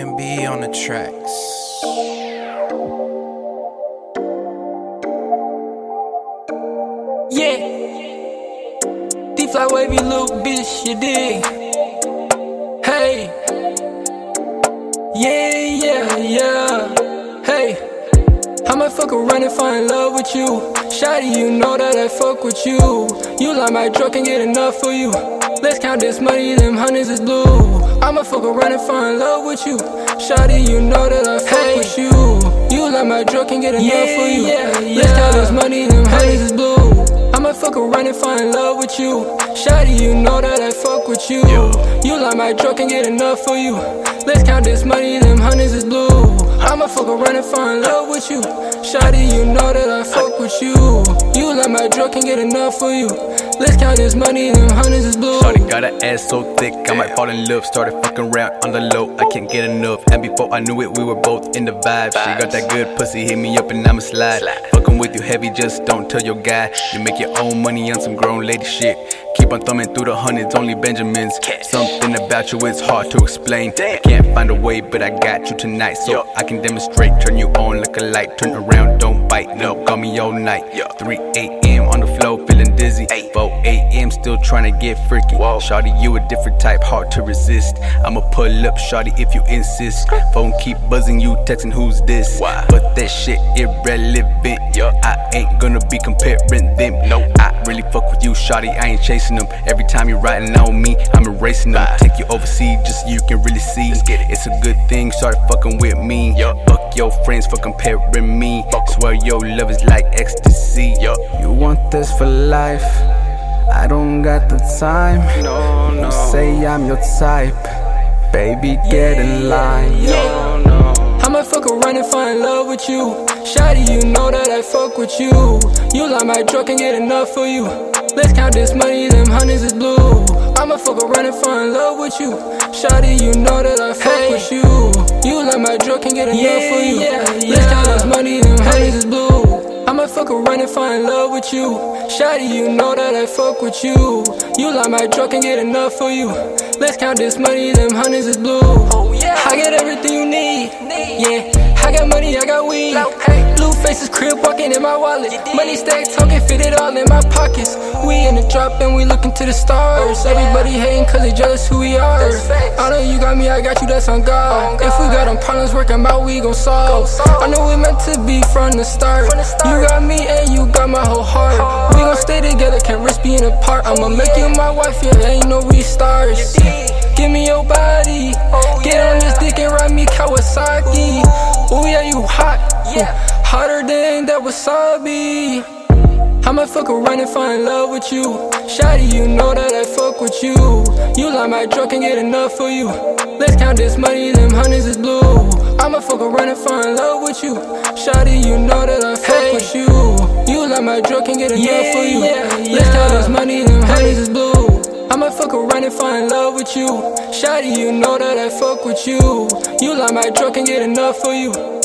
B&B on the tracks. Yeah. D Flight Wavvy little bitch, you dig? Hey. Yeah, yeah, yeah. Hey. I might fuck around and fall in love with you. Shawty, you know that I fuck with you. You like my drug, can't get enough for you. Let's count this money, them hundreds is blue. I'ma fuck around and fall in love with you. Shawty, you know that I fuck hey. with you. You like my drug, can't get enough yeah, for you. Yeah, yeah. Let's count this money, them hundreds is blue. I'ma fuck around and fall in love with you. Shawty, you know that I fuck with you. You like my drug, can't get enough for you. Let's count this money, them hundreds is blue. I'ma fuck around and fall in love with you. Shawty, you know that I fuck with you. You like my drug, can't get enough for you. Let's count this money, them hundreds is blue. Shorty got an ass so thick, I might fall in love. Started fucking around on the low, I can't get enough. And before I knew it, we were both in the vibe. She got that good pussy, hit me up and I'ma slide. Fucking with you heavy, just don't tell your guy. You make your own money on some grown lady shit. Keep on thumbing through the hundreds, only Benjamins. Something about you is hard to explain. I can't find a way, but I got you tonight. So I can demonstrate, turn you on like a light. Turn around, don't bite, no, got me all night. 3 a.m. on the floor, feeling dizzy. 4 a.m. still trying to get freaky. Shawty, you a different type, hard to resist. I'ma pull up, Shawty, if you insist. Phone keep buzzing, you texting who's this? Why? But that shit irrelevant. Yo. I ain't gonna be comparing them. No, I really fuck with you, Shawty. I ain't chasing them. Every time you're riding on me, I'm erasing them. Take you overseas just so you can really see. It's a good thing, start fucking with me. Yo. Fuck your friends for comparing me. Fuck. Swear your love is like ecstasy. Yo. You want this for life? I don't got the time. No, no. You say I'm your type. Baby, get in line. Yeah. No, I'ma fuck around and fall in love with you. Shawty, you know that I fuck with you. You like my drug, can't get enough for you. Let's count this money, them hundreds is blue. I'ma fuck around and fall in love with you. Shawty, you know that I fuck hey. with you. You like my drug, can't get enough yeah, for you. Yeah, yeah. Let's count this money, them hundreds is blue. I'ma fuck around and fall in love with you. Shawty, you know that I fuck with you. You like my drug, can't get enough for you. Let's count this money, them hundreds is blue. Oh, I get everything you need. Yeah, I got money, I got weed. Blue faces, crip walking in my wallet. Money stacks, talking, fit it all in my pockets. We in the drop and we looking to the stars. Everybody hating cause they jealous who we are. I know you got me, I got you, that's on God. If we got them problems working out, we gon' solve. I know we meant to be from the start. You got me and you got my whole heart. We gon' stay together, can't risk being apart. I'ma make you my wife, yeah, ain't no restarts. Give me your body. Oh, get on this dick and ride me Kawasaki. Oh yeah, you hot. Yeah. Hotter than that wasabi. I'ma fuck around and fall in love with you. Shawty, you know that I fuck with you. You like my drug, can't get enough for you. Let's count this money, them hundreds is blue. I'ma fuck around and fall in love with you. Shawty, you know that I fuck hey. with you. You like my drug, can't get enough yeah, for you. Yeah, yeah. Let's count this money, them hundreds is blue. I'ma fuck around and fall in love with you. Shawty, you know that I fuck with you. You like my drug, can't get enough for you.